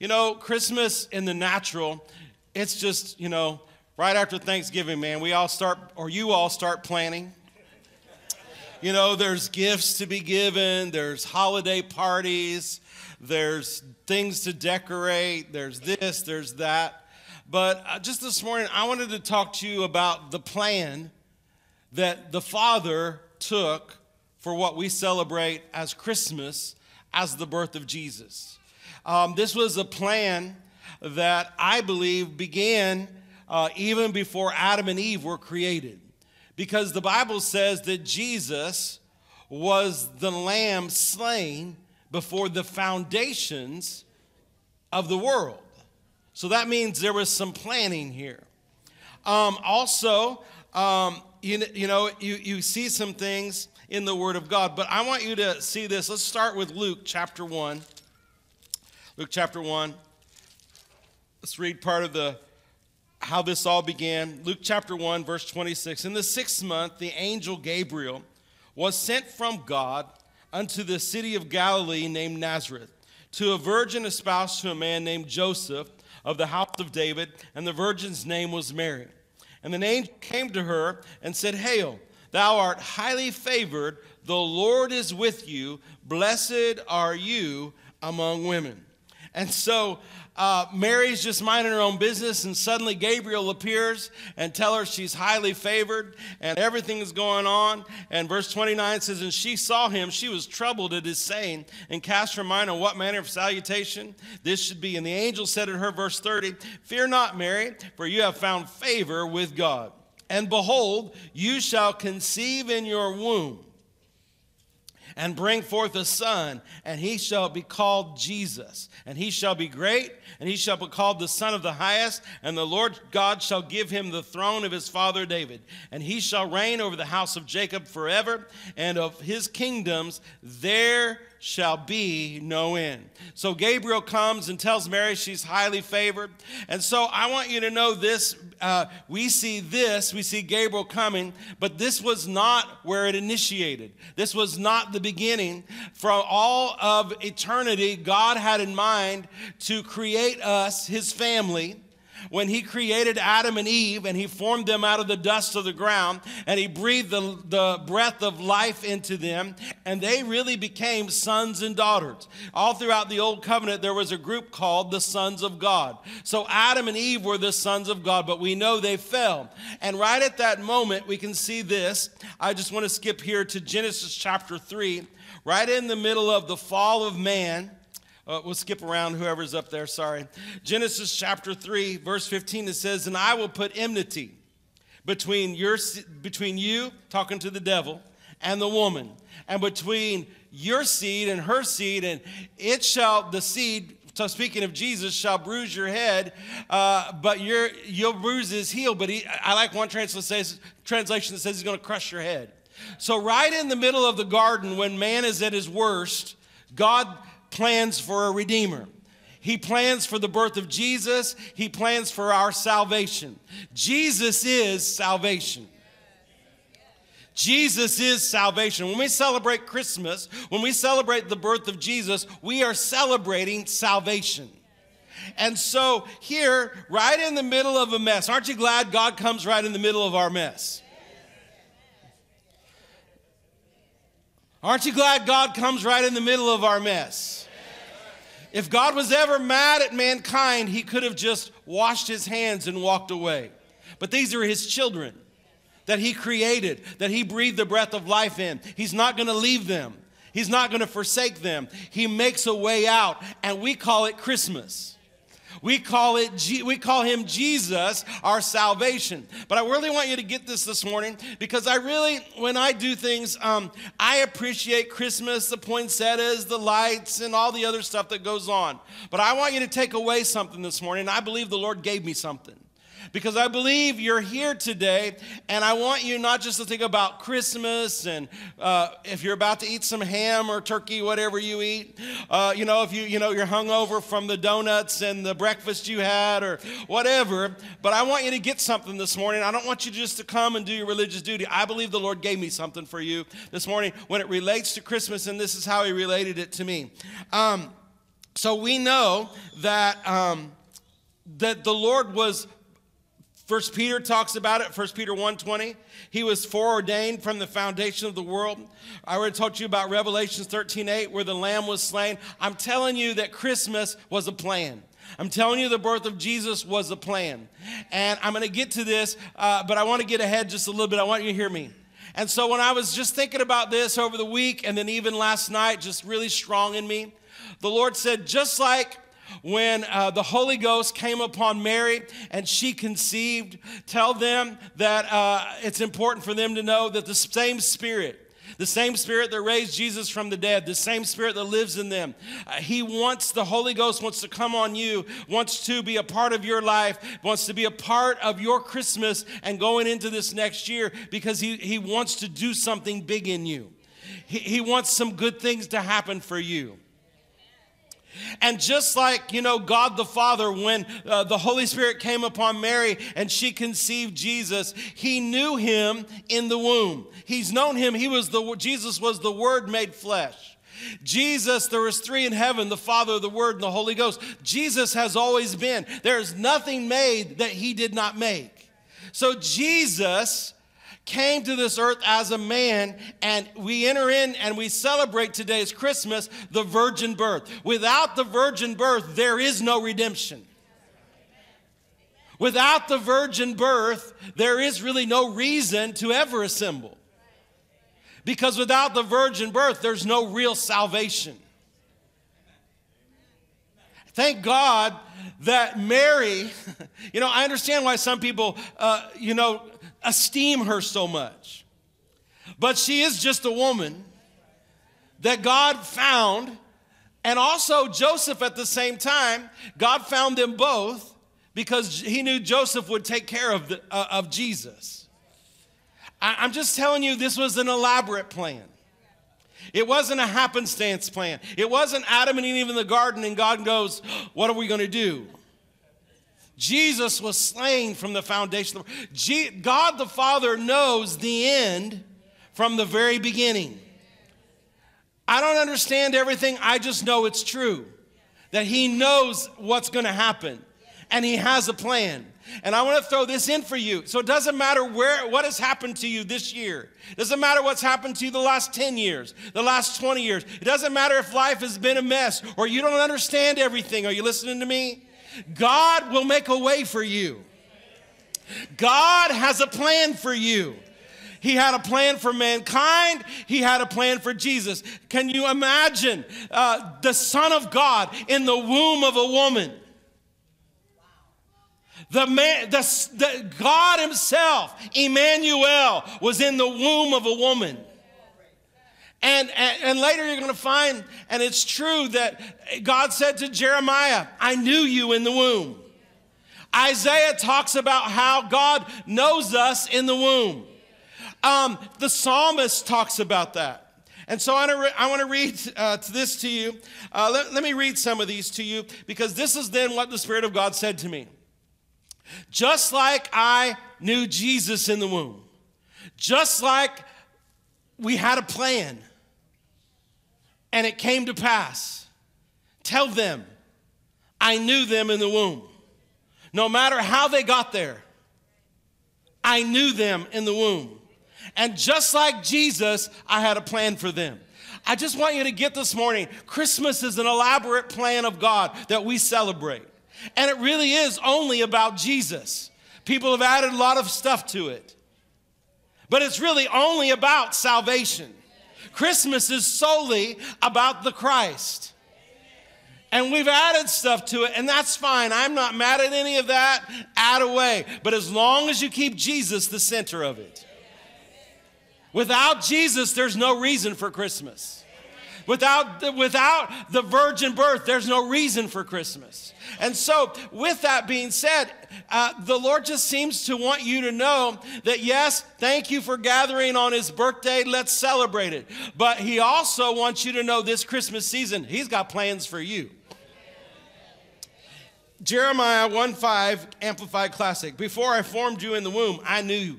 You know, Christmas in the natural, it's just, you know, right after Thanksgiving, man, we all start, or you all start planning. You know, there's gifts to be given, there's holiday parties, there's things to decorate, there's this, there's that. But uh, just this morning, I wanted to talk to you about the plan that the Father took for what we celebrate as Christmas as the birth of Jesus. Um, this was a plan that I believe began uh, even before Adam and Eve were created. Because the Bible says that Jesus was the lamb slain before the foundations of the world. So that means there was some planning here. Um, also, um, you, you know, you, you see some things in the Word of God, but I want you to see this. Let's start with Luke chapter 1. Luke chapter 1. Let's read part of the how this all began. Luke chapter 1, verse 26. In the sixth month, the angel Gabriel was sent from God unto the city of Galilee named Nazareth to a virgin espoused to a man named Joseph of the house of David, and the virgin's name was Mary. And the angel came to her and said, Hail, thou art highly favored, the Lord is with you, blessed are you among women. And so uh, Mary's just minding her own business, and suddenly Gabriel appears and tell her she's highly favored and everything is going on. And verse 29 says, And she saw him, she was troubled at his saying, and cast her mind on what manner of salutation this should be. And the angel said to her, verse 30, Fear not, Mary, for you have found favor with God. And behold, you shall conceive in your womb and bring forth a son, and he shall be called Jesus. And he shall be great, and he shall be called the Son of the Highest, and the Lord God shall give him the throne of his father David. And he shall reign over the house of Jacob forever, and of his kingdoms there shall be no end. So Gabriel comes and tells Mary she's highly favored. And so I want you to know this. Uh, we see this, we see Gabriel coming, but this was not where it initiated. This was not the beginning. From all of eternity, God had in mind to create us, his family when he created Adam and Eve and he formed them out of the dust of the ground and he breathed the, the breath of life into them, and they really became sons and daughters. All throughout the Old Covenant, there was a group called the sons of God. So Adam and Eve were the sons of God, but we know they fell. And right at that moment, we can see this. I just want to skip here to Genesis chapter 3, right in the middle of the fall of man. Uh, we'll skip around whoever's up there, sorry. Genesis chapter 3, verse 15, it says, And I will put enmity between, your, between you, talking to the devil, and the woman, and between your seed and her seed, and it shall, the seed, so speaking of Jesus, shall bruise your head, uh, but your, you'll bruise his heel. But he, I like one translation, translation that says he's going to crush your head. So, right in the middle of the garden, when man is at his worst, God plans for a redeemer. He plans for the birth of Jesus. He plans for our salvation. Jesus is salvation. Jesus is salvation. When we celebrate Christmas, when we celebrate the birth of Jesus, we are celebrating salvation. And so, here, right in the middle of a mess, aren't you glad God comes right in the middle of our mess? Aren't you glad God comes right in the middle of our mess? If God was ever mad at mankind, he could have just washed his hands and walked away. But these are his children that he created, that he breathed the breath of life in. He's not going to leave them, he's not going to forsake them. He makes a way out, and we call it Christmas. We call it we call him Jesus, our salvation. But I really want you to get this this morning because I really, when I do things, um, I appreciate Christmas, the poinsettias, the lights, and all the other stuff that goes on. But I want you to take away something this morning. I believe the Lord gave me something because I believe you're here today, and I want you not just to think about Christmas and uh, if you're about to eat some ham or turkey, whatever you eat, uh, you know, if you you know you're hungover from the donuts and the breakfast you had or whatever. But I want you to get something this morning. I don't want you just to come and do your religious duty. I believe the Lord gave me something for you this morning when it relates to Christmas, and this is how He related it to me. Um, so we know that, um, that the Lord was First Peter talks about it, First Peter 1:20. He was foreordained from the foundation of the world. I already told you about Revelations 13:8, where the Lamb was slain. I'm telling you that Christmas was a plan. I'm telling you the birth of Jesus was a plan. And I'm going to get to this, uh, but I want to get ahead just a little bit. I want you to hear me. And so when I was just thinking about this over the week and then even last night, just really strong in me, the Lord said, just like when uh, the Holy Ghost came upon Mary and she conceived, tell them that uh, it's important for them to know that the same Spirit, the same Spirit that raised Jesus from the dead, the same Spirit that lives in them, uh, He wants, the Holy Ghost wants to come on you, wants to be a part of your life, wants to be a part of your Christmas and going into this next year because He, he wants to do something big in you. He, he wants some good things to happen for you. And just like, you know, God the Father, when uh, the Holy Spirit came upon Mary and she conceived Jesus, he knew him in the womb. He's known him. He was the, Jesus was the Word made flesh. Jesus, there was three in heaven the Father, the Word, and the Holy Ghost. Jesus has always been. There is nothing made that he did not make. So Jesus came to this earth as a man, and we enter in and we celebrate today's Christmas, the virgin birth. Without the virgin birth, there is no redemption. Without the virgin birth, there is really no reason to ever assemble. Because without the virgin birth, there's no real salvation. Thank God that Mary, you know, I understand why some people, uh, you know, esteem her so much. But she is just a woman that God found, and also Joseph at the same time. God found them both because he knew Joseph would take care of, the, uh, of Jesus. I, I'm just telling you, this was an elaborate plan. It wasn't a happenstance plan. It wasn't Adam and Eve in the garden, and God goes, What are we going to do? Jesus was slain from the foundation. of God the Father knows the end from the very beginning. I don't understand everything, I just know it's true. That He knows what's going to happen and He has a plan. And I want to throw this in for you. So it doesn't matter where what has happened to you this year. It doesn't matter what's happened to you the last 10 years, the last 20 years. It doesn't matter if life has been a mess or you don't understand everything. Are you listening to me? God will make a way for you. God has a plan for you. He had a plan for mankind. He had a plan for Jesus. Can you imagine uh, the Son of God in the womb of a woman? The man, the, the God Himself, Emmanuel, was in the womb of a woman. And, and, and, later you're going to find, and it's true, that God said to Jeremiah, I knew you in the womb. Isaiah talks about how God knows us in the womb. Um, the psalmist talks about that. And so I want to, read uh, this to you. Uh, let, let me read some of these to you because this is then what the Spirit of God said to me. Just like I knew Jesus in the womb, just like we had a plan and it came to pass. Tell them, I knew them in the womb. No matter how they got there, I knew them in the womb. And just like Jesus, I had a plan for them. I just want you to get this morning Christmas is an elaborate plan of God that we celebrate. And it really is only about Jesus. People have added a lot of stuff to it. But it's really only about salvation. Christmas is solely about the Christ. And we've added stuff to it, and that's fine. I'm not mad at any of that. Add away. But as long as you keep Jesus the center of it. Without Jesus, there's no reason for Christmas. Without, without the virgin birth, there's no reason for Christmas. And so, with that being said, uh, the Lord just seems to want you to know that yes, thank you for gathering on His birthday. Let's celebrate it. But He also wants you to know this Christmas season, He's got plans for you. Jeremiah 1 5, Amplified Classic. Before I formed you in the womb, I knew.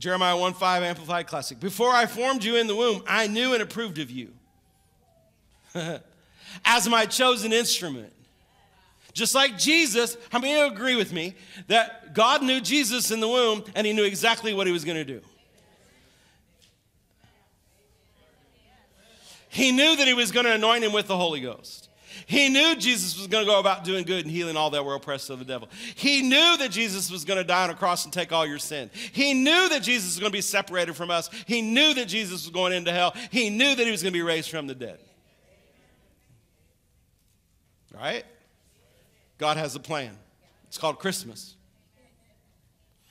Jeremiah 1 5, Amplified Classic. Before I formed you in the womb, I knew and approved of you. as my chosen instrument. Just like Jesus, how many of you agree with me that God knew Jesus in the womb and he knew exactly what he was going to do? He knew that he was going to anoint him with the Holy Ghost. He knew Jesus was going to go about doing good and healing all that were oppressed of the devil. He knew that Jesus was going to die on a cross and take all your sin. He knew that Jesus was going to be separated from us. He knew that Jesus was going into hell. He knew that he was going to be raised from the dead. Right? God has a plan. It's called Christmas.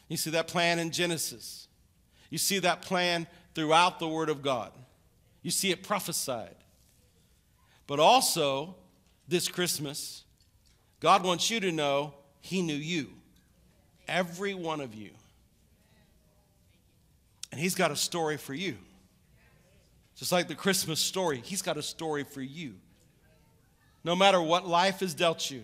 You see that plan in Genesis. You see that plan throughout the Word of God. You see it prophesied. But also, this Christmas, God wants you to know He knew you, every one of you. And He's got a story for you. Just like the Christmas story, He's got a story for you. No matter what life has dealt you,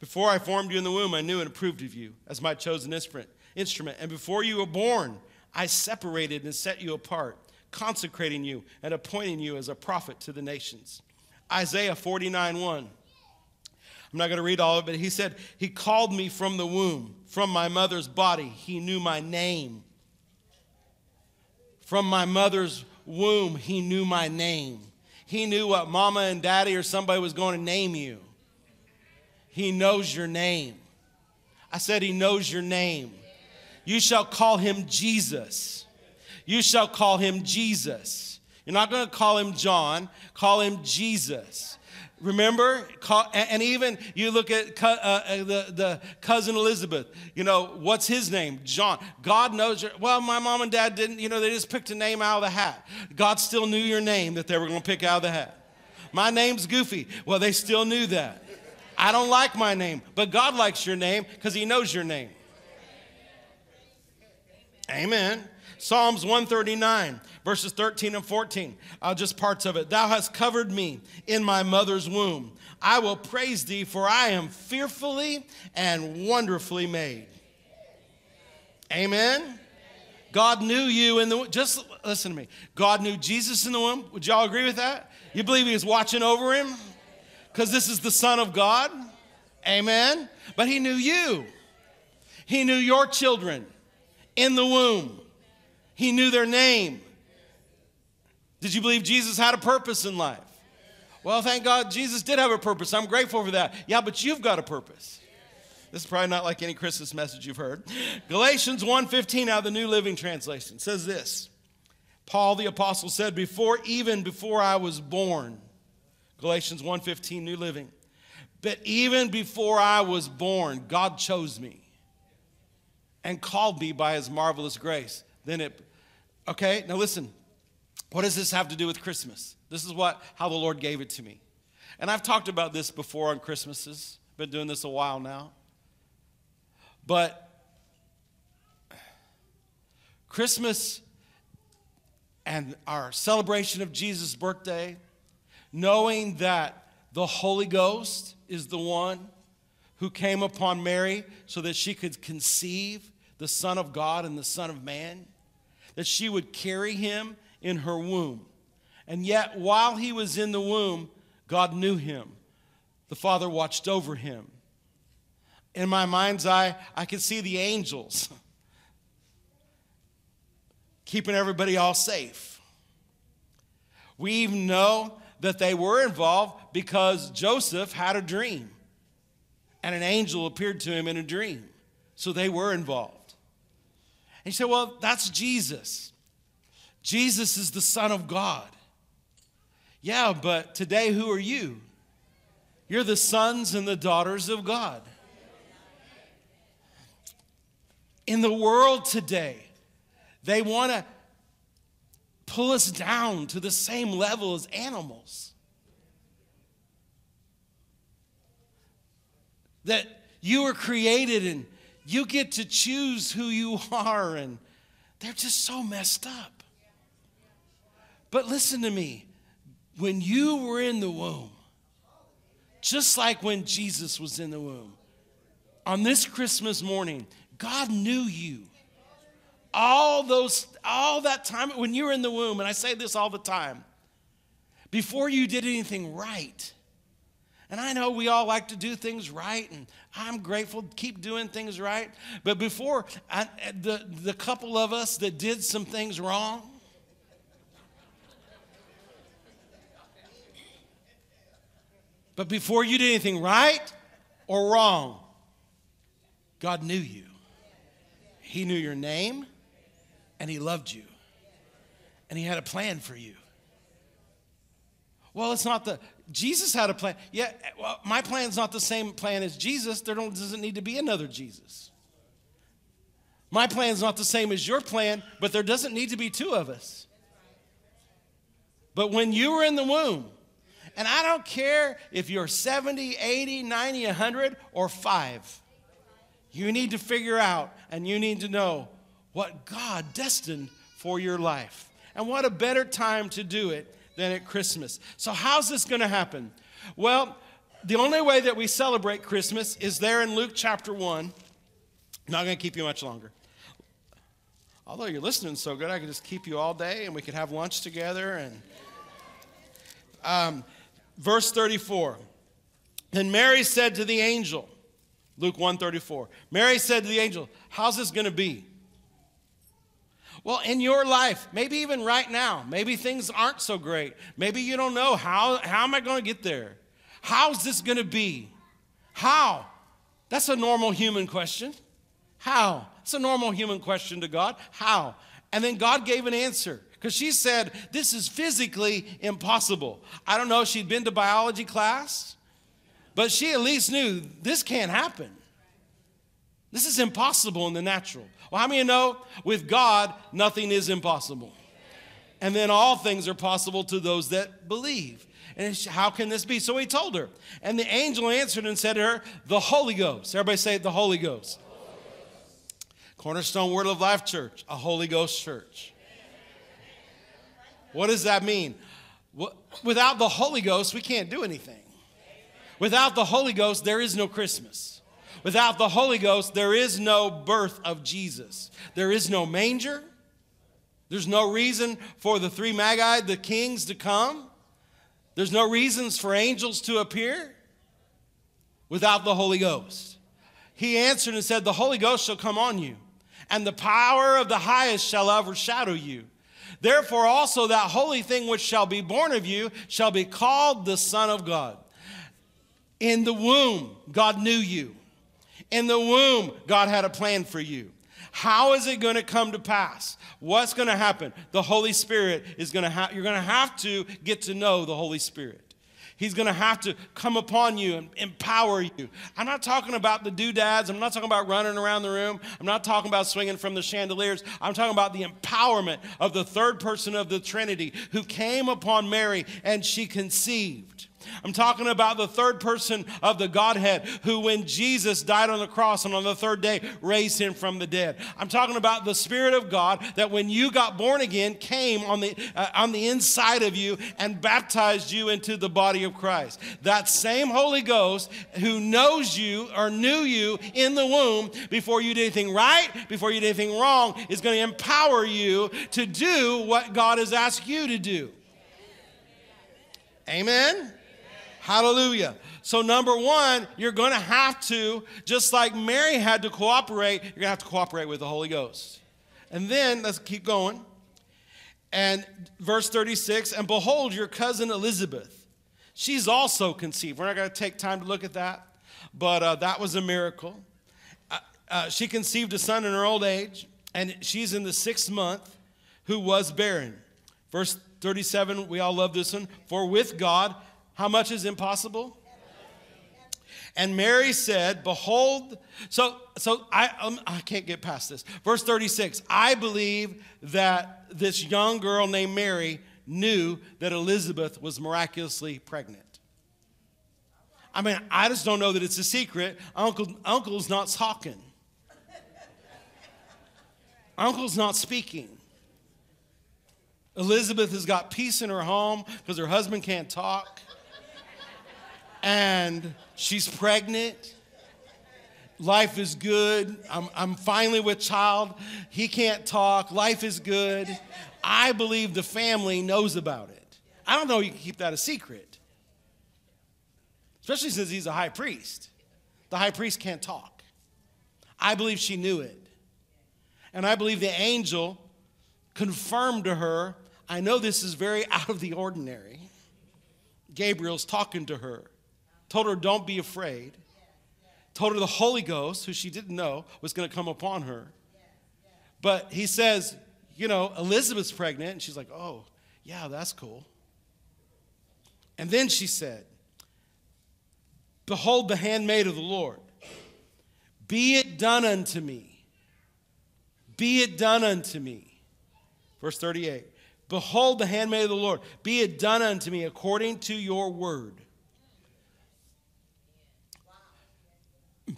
before I formed you in the womb, I knew and approved of you as my chosen instrument. And before you were born, I separated and set you apart, consecrating you and appointing you as a prophet to the nations. Isaiah 49 1. I'm not going to read all of it, but he said, He called me from the womb, from my mother's body. He knew my name. From my mother's womb, He knew my name. He knew what mama and daddy or somebody was going to name you. He knows your name. I said, He knows your name. You shall call him Jesus. You shall call him Jesus. You're not going to call him John, call him Jesus. Remember, and even you look at uh, uh, the, the cousin Elizabeth, you know, what's his name? John. God knows your, well, my mom and dad didn't, you know, they just picked a name out of the hat. God still knew your name that they were going to pick out of the hat. My name's Goofy. Well, they still knew that. I don't like my name, but God likes your name because He knows your name. Amen. Psalms 139, verses 13 and 14. Uh, just parts of it. Thou hast covered me in my mother's womb. I will praise thee, for I am fearfully and wonderfully made. Amen. God knew you in the just listen to me. God knew Jesus in the womb. Would y'all agree with that? You believe he was watching over him? because this is the Son of God. Amen. But He knew you, He knew your children in the womb, He knew their name. Did you believe Jesus had a purpose in life? Well, thank God Jesus did have a purpose. I'm grateful for that. Yeah, but you've got a purpose. This is probably not like any Christmas message you've heard. Galatians 1:15 out of the New Living Translation says this. Paul the apostle said, "Before even before I was born, Galatians 1:15 New Living. But even before I was born, God chose me and called me by his marvelous grace. Then it Okay, now listen. What does this have to do with Christmas? This is what how the Lord gave it to me. And I've talked about this before on Christmases. Been doing this a while now. But Christmas and our celebration of Jesus' birthday knowing that the Holy Ghost is the one who came upon Mary so that she could conceive the Son of God and the Son of Man, that she would carry him in her womb. And yet, while he was in the womb, God knew him. The Father watched over him. In my mind's eye, I could see the angels keeping everybody all safe. We even know that they were involved because Joseph had a dream and an angel appeared to him in a dream. So they were involved. And you say, well, that's Jesus. Jesus is the Son of God. Yeah, but today, who are you? You're the sons and the daughters of God. In the world today, they want to pull us down to the same level as animals. That you were created and you get to choose who you are, and they're just so messed up. But listen to me when you were in the womb, just like when Jesus was in the womb, on this Christmas morning, God knew you all those all that time when you were in the womb and i say this all the time before you did anything right And I know we all like to do things right, and I'm grateful to keep doing things right. But before I, the, the couple of us that did some things wrong, but before you did anything right or wrong, God knew you. He knew your name, and He loved you, and He had a plan for you. Well, it's not the Jesus had a plan. Yeah, well, my plan's not the same plan as Jesus. There doesn't need to be another Jesus. My plan's not the same as your plan, but there doesn't need to be two of us. But when you were in the womb, and I don't care if you're 70, 80, 90, 100, or five, you need to figure out and you need to know what God destined for your life. And what a better time to do it than at Christmas. So, how's this going to happen? Well, the only way that we celebrate Christmas is there in Luke chapter 1. Not going to keep you much longer. Although you're listening so good, I could just keep you all day and we could have lunch together. And um, verse 34. Then Mary said to the angel, Luke 134. Mary said to the angel, How's this going to be? Well, in your life, maybe even right now, maybe things aren't so great. Maybe you don't know how, how am I going to get there? How's this going to be? How? That's a normal human question. How? It's a normal human question to God. How? And then God gave an answer because she said, This is physically impossible. I don't know if she'd been to biology class, but she at least knew this can't happen. This is impossible in the natural. Well, how many know with God, nothing is impossible? And then all things are possible to those that believe. And how can this be? So he told her. And the angel answered and said to her, The Holy Ghost. Everybody say the Holy Ghost. Cornerstone Word of Life Church, a Holy Ghost church. What does that mean? Without the Holy Ghost, we can't do anything. Without the Holy Ghost, there is no Christmas. Without the Holy Ghost, there is no birth of Jesus. There is no manger. There's no reason for the three magi, the kings, to come. There's no reasons for angels to appear without the Holy Ghost. He answered and said, The Holy Ghost shall come on you, and the power of the highest shall overshadow you. Therefore, also that holy thing which shall be born of you shall be called the Son of God. In the womb, God knew you. In the womb, God had a plan for you. How is it going to come to pass? What's going to happen? The Holy Spirit is going to have, you're going to have to get to know the Holy Spirit. He's going to have to come upon you and empower you. I'm not talking about the doodads. I'm not talking about running around the room. I'm not talking about swinging from the chandeliers. I'm talking about the empowerment of the third person of the Trinity who came upon Mary and she conceived. I'm talking about the third person of the Godhead who, when Jesus died on the cross and on the third day raised him from the dead. I'm talking about the Spirit of God that when you got born again came on the, uh, on the inside of you and baptized you into the body of Christ. That same Holy Ghost who knows you or knew you in the womb before you did anything right, before you did anything wrong, is going to empower you to do what God has asked you to do. Amen. Hallelujah. So, number one, you're going to have to, just like Mary had to cooperate, you're going to have to cooperate with the Holy Ghost. And then, let's keep going. And verse 36 And behold, your cousin Elizabeth, she's also conceived. We're not going to take time to look at that, but uh, that was a miracle. Uh, uh, she conceived a son in her old age, and she's in the sixth month, who was barren. Verse 37, we all love this one. For with God, how much is impossible? And Mary said, Behold, so, so I, um, I can't get past this. Verse 36 I believe that this young girl named Mary knew that Elizabeth was miraculously pregnant. I mean, I just don't know that it's a secret. Uncle, Uncle's not talking, Uncle's not speaking. Elizabeth has got peace in her home because her husband can't talk and she's pregnant. Life is good. I'm, I'm finally with child. He can't talk. Life is good. I believe the family knows about it. I don't know you can keep that a secret. especially since he's a high priest. The high priest can't talk. I believe she knew it. And I believe the angel confirmed to her, I know this is very out of the ordinary. Gabriel's talking to her, told her, Don't be afraid. Told her the Holy Ghost, who she didn't know, was going to come upon her. But he says, You know, Elizabeth's pregnant. And she's like, Oh, yeah, that's cool. And then she said, Behold the handmaid of the Lord. Be it done unto me. Be it done unto me. Verse 38 Behold the handmaid of the Lord. Be it done unto me according to your word.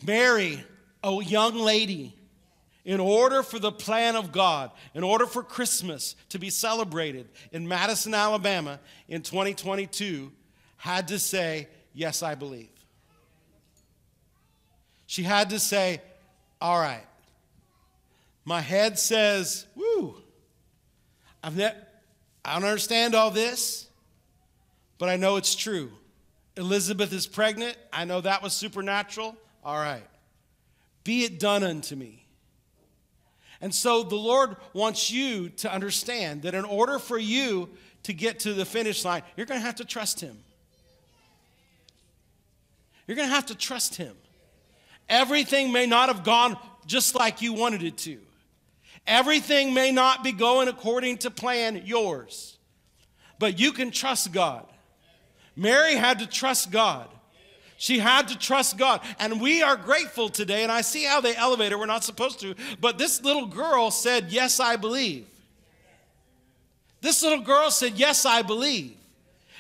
Mary, a young lady, in order for the plan of God, in order for Christmas to be celebrated in Madison, Alabama in 2022, had to say, Yes, I believe. She had to say, All right. My head says, Woo. I've ne- I don't understand all this, but I know it's true. Elizabeth is pregnant. I know that was supernatural. All right. Be it done unto me. And so the Lord wants you to understand that in order for you to get to the finish line, you're going to have to trust Him. You're going to have to trust Him. Everything may not have gone just like you wanted it to. Everything may not be going according to plan, yours. But you can trust God. Mary had to trust God. She had to trust God. And we are grateful today. And I see how they elevate her. We're not supposed to. But this little girl said, Yes, I believe. This little girl said, Yes, I believe.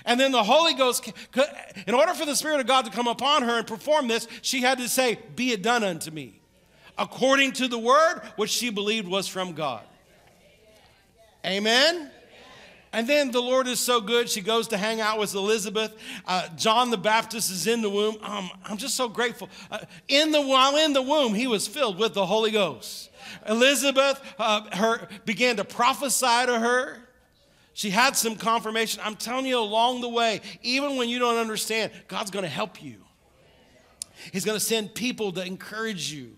And then the Holy Ghost, in order for the Spirit of God to come upon her and perform this, she had to say, Be it done unto me, according to the word which she believed was from God. Amen? And then the Lord is so good. She goes to hang out with Elizabeth. Uh, John the Baptist is in the womb. Um, I'm just so grateful. Uh, in the while in the womb, he was filled with the Holy Ghost. Elizabeth uh, her, began to prophesy to her. She had some confirmation. I'm telling you along the way, even when you don't understand, God's going to help you. He's going to send people to encourage you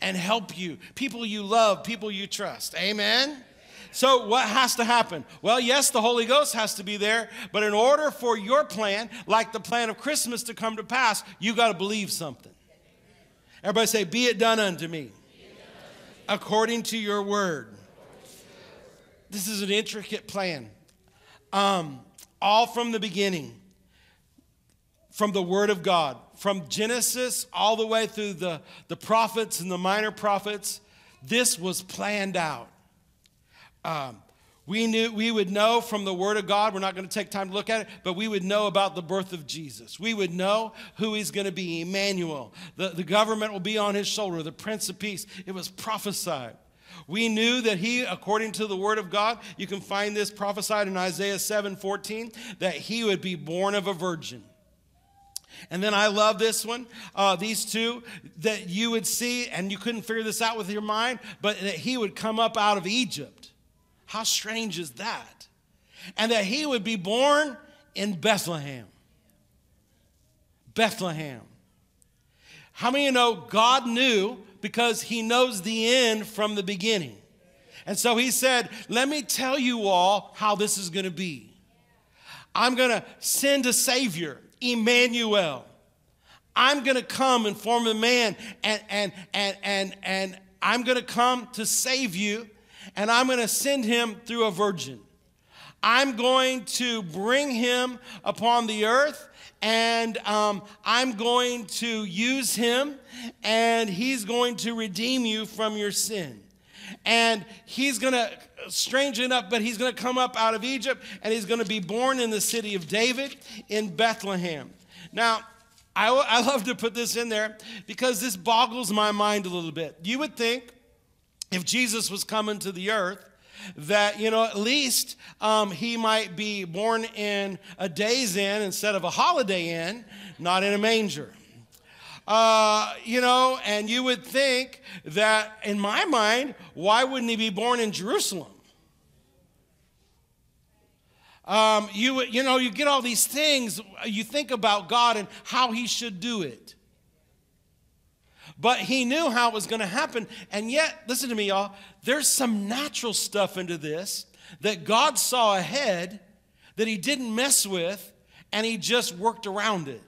and help you. People you love, people you trust. Amen. So, what has to happen? Well, yes, the Holy Ghost has to be there, but in order for your plan, like the plan of Christmas, to come to pass, you got to believe something. Everybody say, Be it done unto me, according to your word. This is an intricate plan, um, all from the beginning, from the Word of God, from Genesis all the way through the, the prophets and the minor prophets. This was planned out. Um, we knew we would know from the word of god we're not going to take time to look at it but we would know about the birth of jesus. We would know who he's going to be emmanuel. The, the government will be on his shoulder the prince of peace. It was prophesied. We knew that he according to the word of god you can find this prophesied in isaiah 7 14 that he would be born of a virgin. And then I love this one, uh, these two, that you would see, and you couldn't figure this out with your mind, but that he would come up out of Egypt. How strange is that? And that he would be born in Bethlehem. Bethlehem. How many of you know God knew because he knows the end from the beginning? And so he said, Let me tell you all how this is going to be. I'm going to send a Savior, Emmanuel. I'm going to come and form a man, and, and, and, and, and I'm going to come to save you and I'm going to send him through a virgin. I'm going to bring him upon the earth and um, I'm going to use him and he's going to redeem you from your sin. And he's going to, strange enough, but he's going to come up out of Egypt and he's going to be born in the city of David in Bethlehem. Now, I, I love to put this in there because this boggles my mind a little bit. You would think if Jesus was coming to the earth, that, you know, at least um, he might be born in a Days Inn instead of a Holiday Inn, not in a manger. Uh, you know, and you would think that, in my mind, why wouldn't he be born in Jerusalem? Um, you, you know, you get all these things, you think about God and how He should do it. But He knew how it was going to happen. And yet, listen to me, y'all, there's some natural stuff into this that God saw ahead that He didn't mess with, and He just worked around it.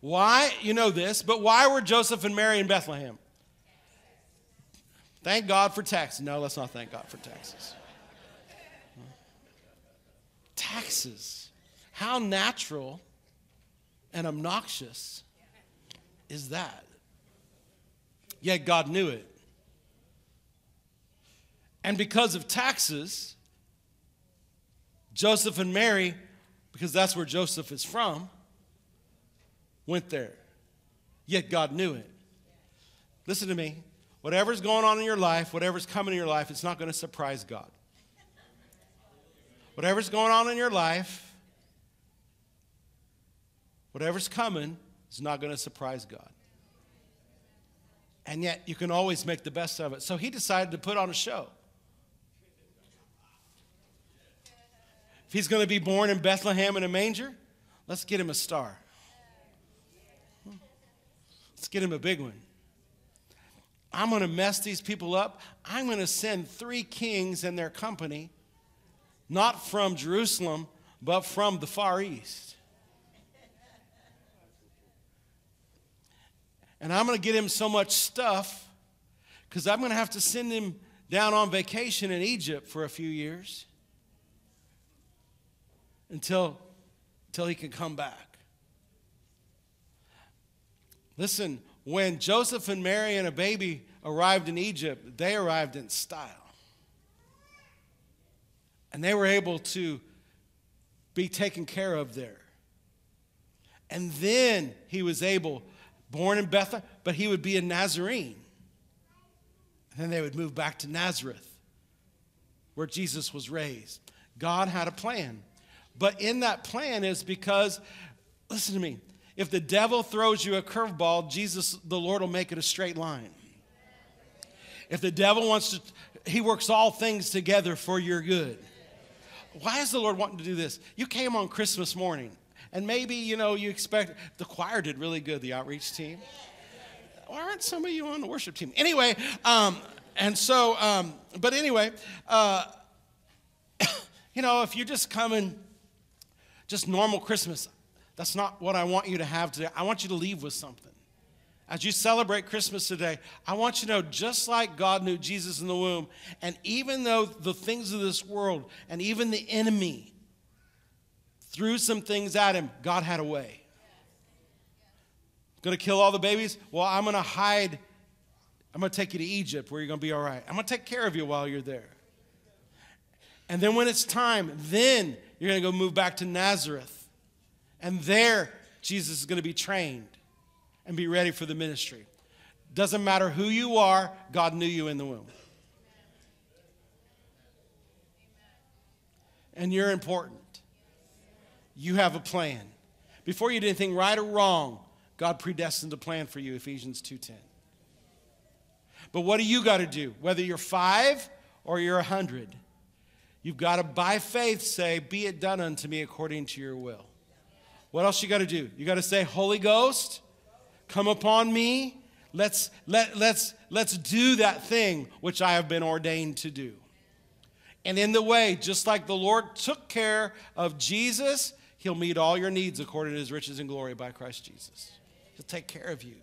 Why? You know this, but why were Joseph and Mary in Bethlehem? Thank God for taxes. No, let's not thank God for taxes. Taxes. How natural and obnoxious is that? Yet God knew it. And because of taxes, Joseph and Mary, because that's where Joseph is from, went there. Yet God knew it. Listen to me. Whatever's going on in your life, whatever's coming in your life, it's not going to surprise God. Whatever's going on in your life, whatever's coming, is not going to surprise God. And yet, you can always make the best of it. So he decided to put on a show. If he's going to be born in Bethlehem in a manger, let's get him a star. Let's get him a big one. I'm going to mess these people up. I'm going to send three kings and their company, not from Jerusalem, but from the Far East. And I'm going to get him so much stuff because I'm going to have to send him down on vacation in Egypt for a few years until, until he can come back. Listen, when Joseph and Mary and a baby arrived in Egypt, they arrived in style. And they were able to be taken care of there. And then he was able, born in Bethlehem, but he would be a Nazarene. And then they would move back to Nazareth, where Jesus was raised. God had a plan. But in that plan is because, listen to me, if the devil throws you a curveball, Jesus, the Lord, will make it a straight line. If the devil wants to, he works all things together for your good. Why is the Lord wanting to do this? You came on Christmas morning, and maybe, you know, you expect, the choir did really good, the outreach team. Why aren't some of you on the worship team? Anyway, um, and so, um, but anyway, uh, you know, if you're just coming, just normal Christmas, that's not what I want you to have today. I want you to leave with something. As you celebrate Christmas today, I want you to know just like God knew Jesus in the womb, and even though the things of this world and even the enemy threw some things at him, God had a way. Gonna kill all the babies? Well, I'm gonna hide. I'm gonna take you to Egypt where you're gonna be all right. I'm gonna take care of you while you're there. And then when it's time, then you're gonna go move back to Nazareth. And there, Jesus is to be trained and be ready for the ministry. Doesn't matter who you are, God knew you in the womb. And you're important. You have a plan. Before you did anything right or wrong, God predestined a plan for you, Ephesians 2:10. But what do you got to do? Whether you're 5 or you're a 100, you've got to by faith say, "Be it done unto me according to your will." What else you got to do? You got to say, Holy Ghost, come upon me. Let's, let, let's, let's do that thing which I have been ordained to do. And in the way, just like the Lord took care of Jesus, He'll meet all your needs according to His riches and glory by Christ Jesus. He'll take care of you.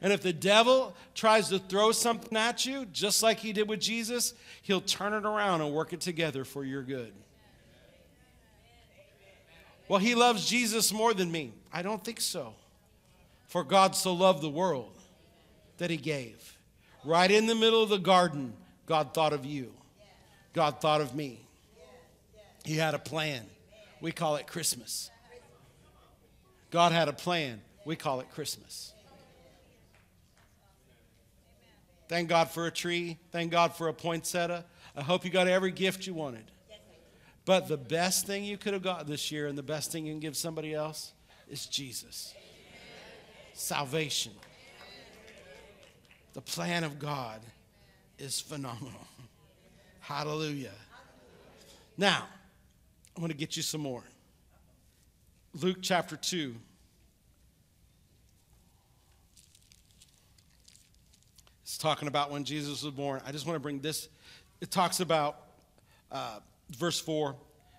And if the devil tries to throw something at you, just like he did with Jesus, he'll turn it around and work it together for your good. Well, he loves Jesus more than me. I don't think so. For God so loved the world that he gave. Right in the middle of the garden, God thought of you. God thought of me. He had a plan. We call it Christmas. God had a plan. We call it Christmas. Thank God for a tree. Thank God for a poinsettia. I hope you got every gift you wanted. But the best thing you could have got this year and the best thing you can give somebody else is Jesus. Salvation. The plan of God is phenomenal. Hallelujah. Now, I'm going to get you some more. Luke chapter 2. It's talking about when Jesus was born. I just want to bring this. It talks about uh, verse 4.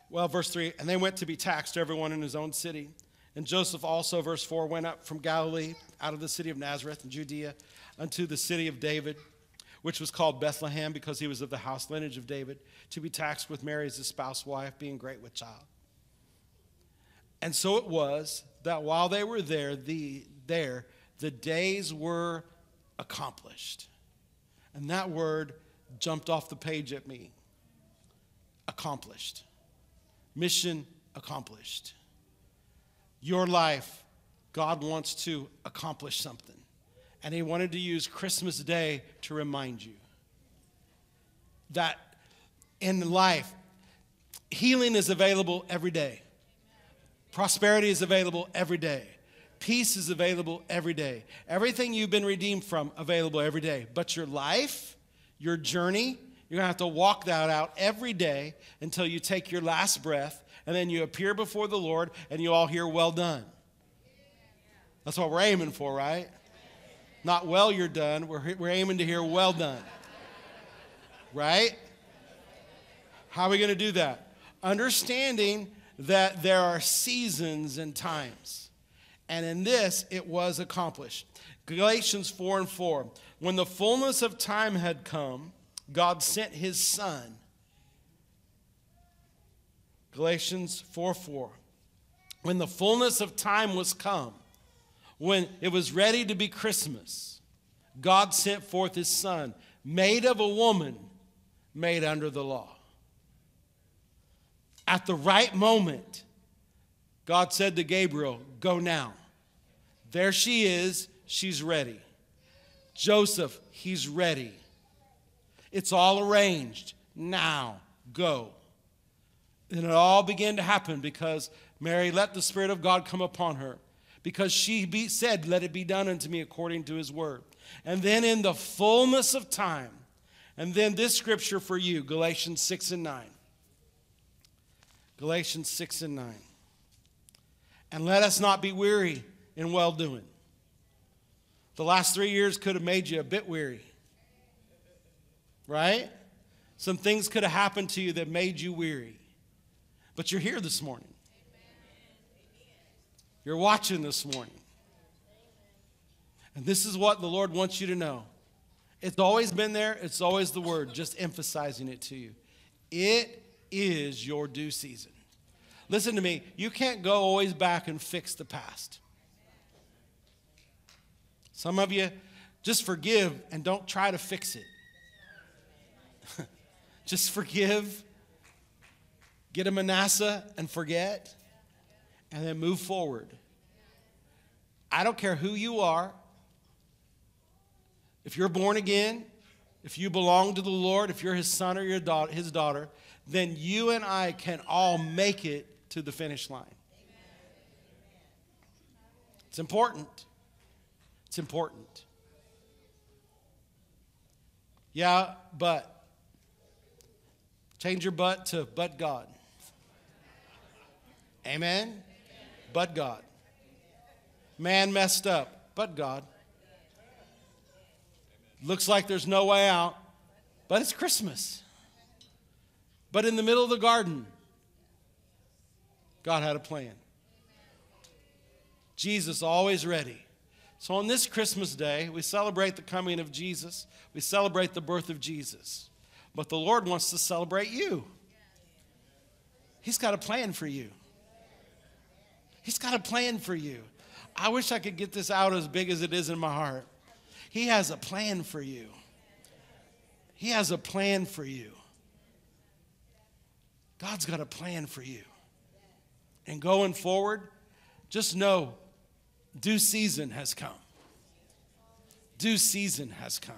Well, verse 3 and they went to be taxed, everyone in his own city. And Joseph also, verse 4, went up from Galilee, out of the city of Nazareth in Judea, unto the city of David, which was called Bethlehem, because he was of the house lineage of David, to be taxed with Mary as his spouse wife, being great with child. And so it was that while they were there, the, there, the days were accomplished. And that word jumped off the page at me. Accomplished. Mission accomplished. Your life, God wants to accomplish something. And He wanted to use Christmas Day to remind you that in life, healing is available every day. Prosperity is available every day. Peace is available every day. Everything you've been redeemed from, available every day. But your life, your journey, you're going to have to walk that out every day until you take your last breath and then you appear before the Lord and you all hear, Well done. That's what we're aiming for, right? Not well, you're done. We're, we're aiming to hear, Well done. Right? How are we going to do that? Understanding that there are seasons and times. And in this, it was accomplished. Galatians 4 and 4. When the fullness of time had come, God sent his son. Galatians 4 4. When the fullness of time was come, when it was ready to be Christmas, God sent forth his son, made of a woman, made under the law at the right moment, God said to Gabriel, Go now. There she is, she's ready. Joseph, he's ready. It's all arranged. Now, go. And it all began to happen because Mary let the Spirit of God come upon her because she be, said, Let it be done unto me according to his word. And then in the fullness of time, and then this scripture for you, Galatians 6 and 9. Galatians 6 and 9. And let us not be weary in well doing. The last three years could have made you a bit weary, right? Some things could have happened to you that made you weary. But you're here this morning. You're watching this morning. And this is what the Lord wants you to know. It's always been there, it's always the word, just emphasizing it to you. It is your due season. Listen to me, you can't go always back and fix the past. Some of you just forgive and don't try to fix it. just forgive, get a Manasseh and forget, and then move forward. I don't care who you are. If you're born again, if you belong to the Lord, if you're his son or your daughter, his daughter, then you and I can all make it to the finish line. It's important. It's important. Yeah, but change your butt to but God. Amen? Amen. But God. Man messed up, but God. Looks like there's no way out, but it's Christmas. But in the middle of the garden, God had a plan. Jesus always ready. So on this Christmas day, we celebrate the coming of Jesus. We celebrate the birth of Jesus. But the Lord wants to celebrate you. He's got a plan for you. He's got a plan for you. I wish I could get this out as big as it is in my heart. He has a plan for you. He has a plan for you. God's got a plan for you. And going forward, just know due season has come. Due season has come.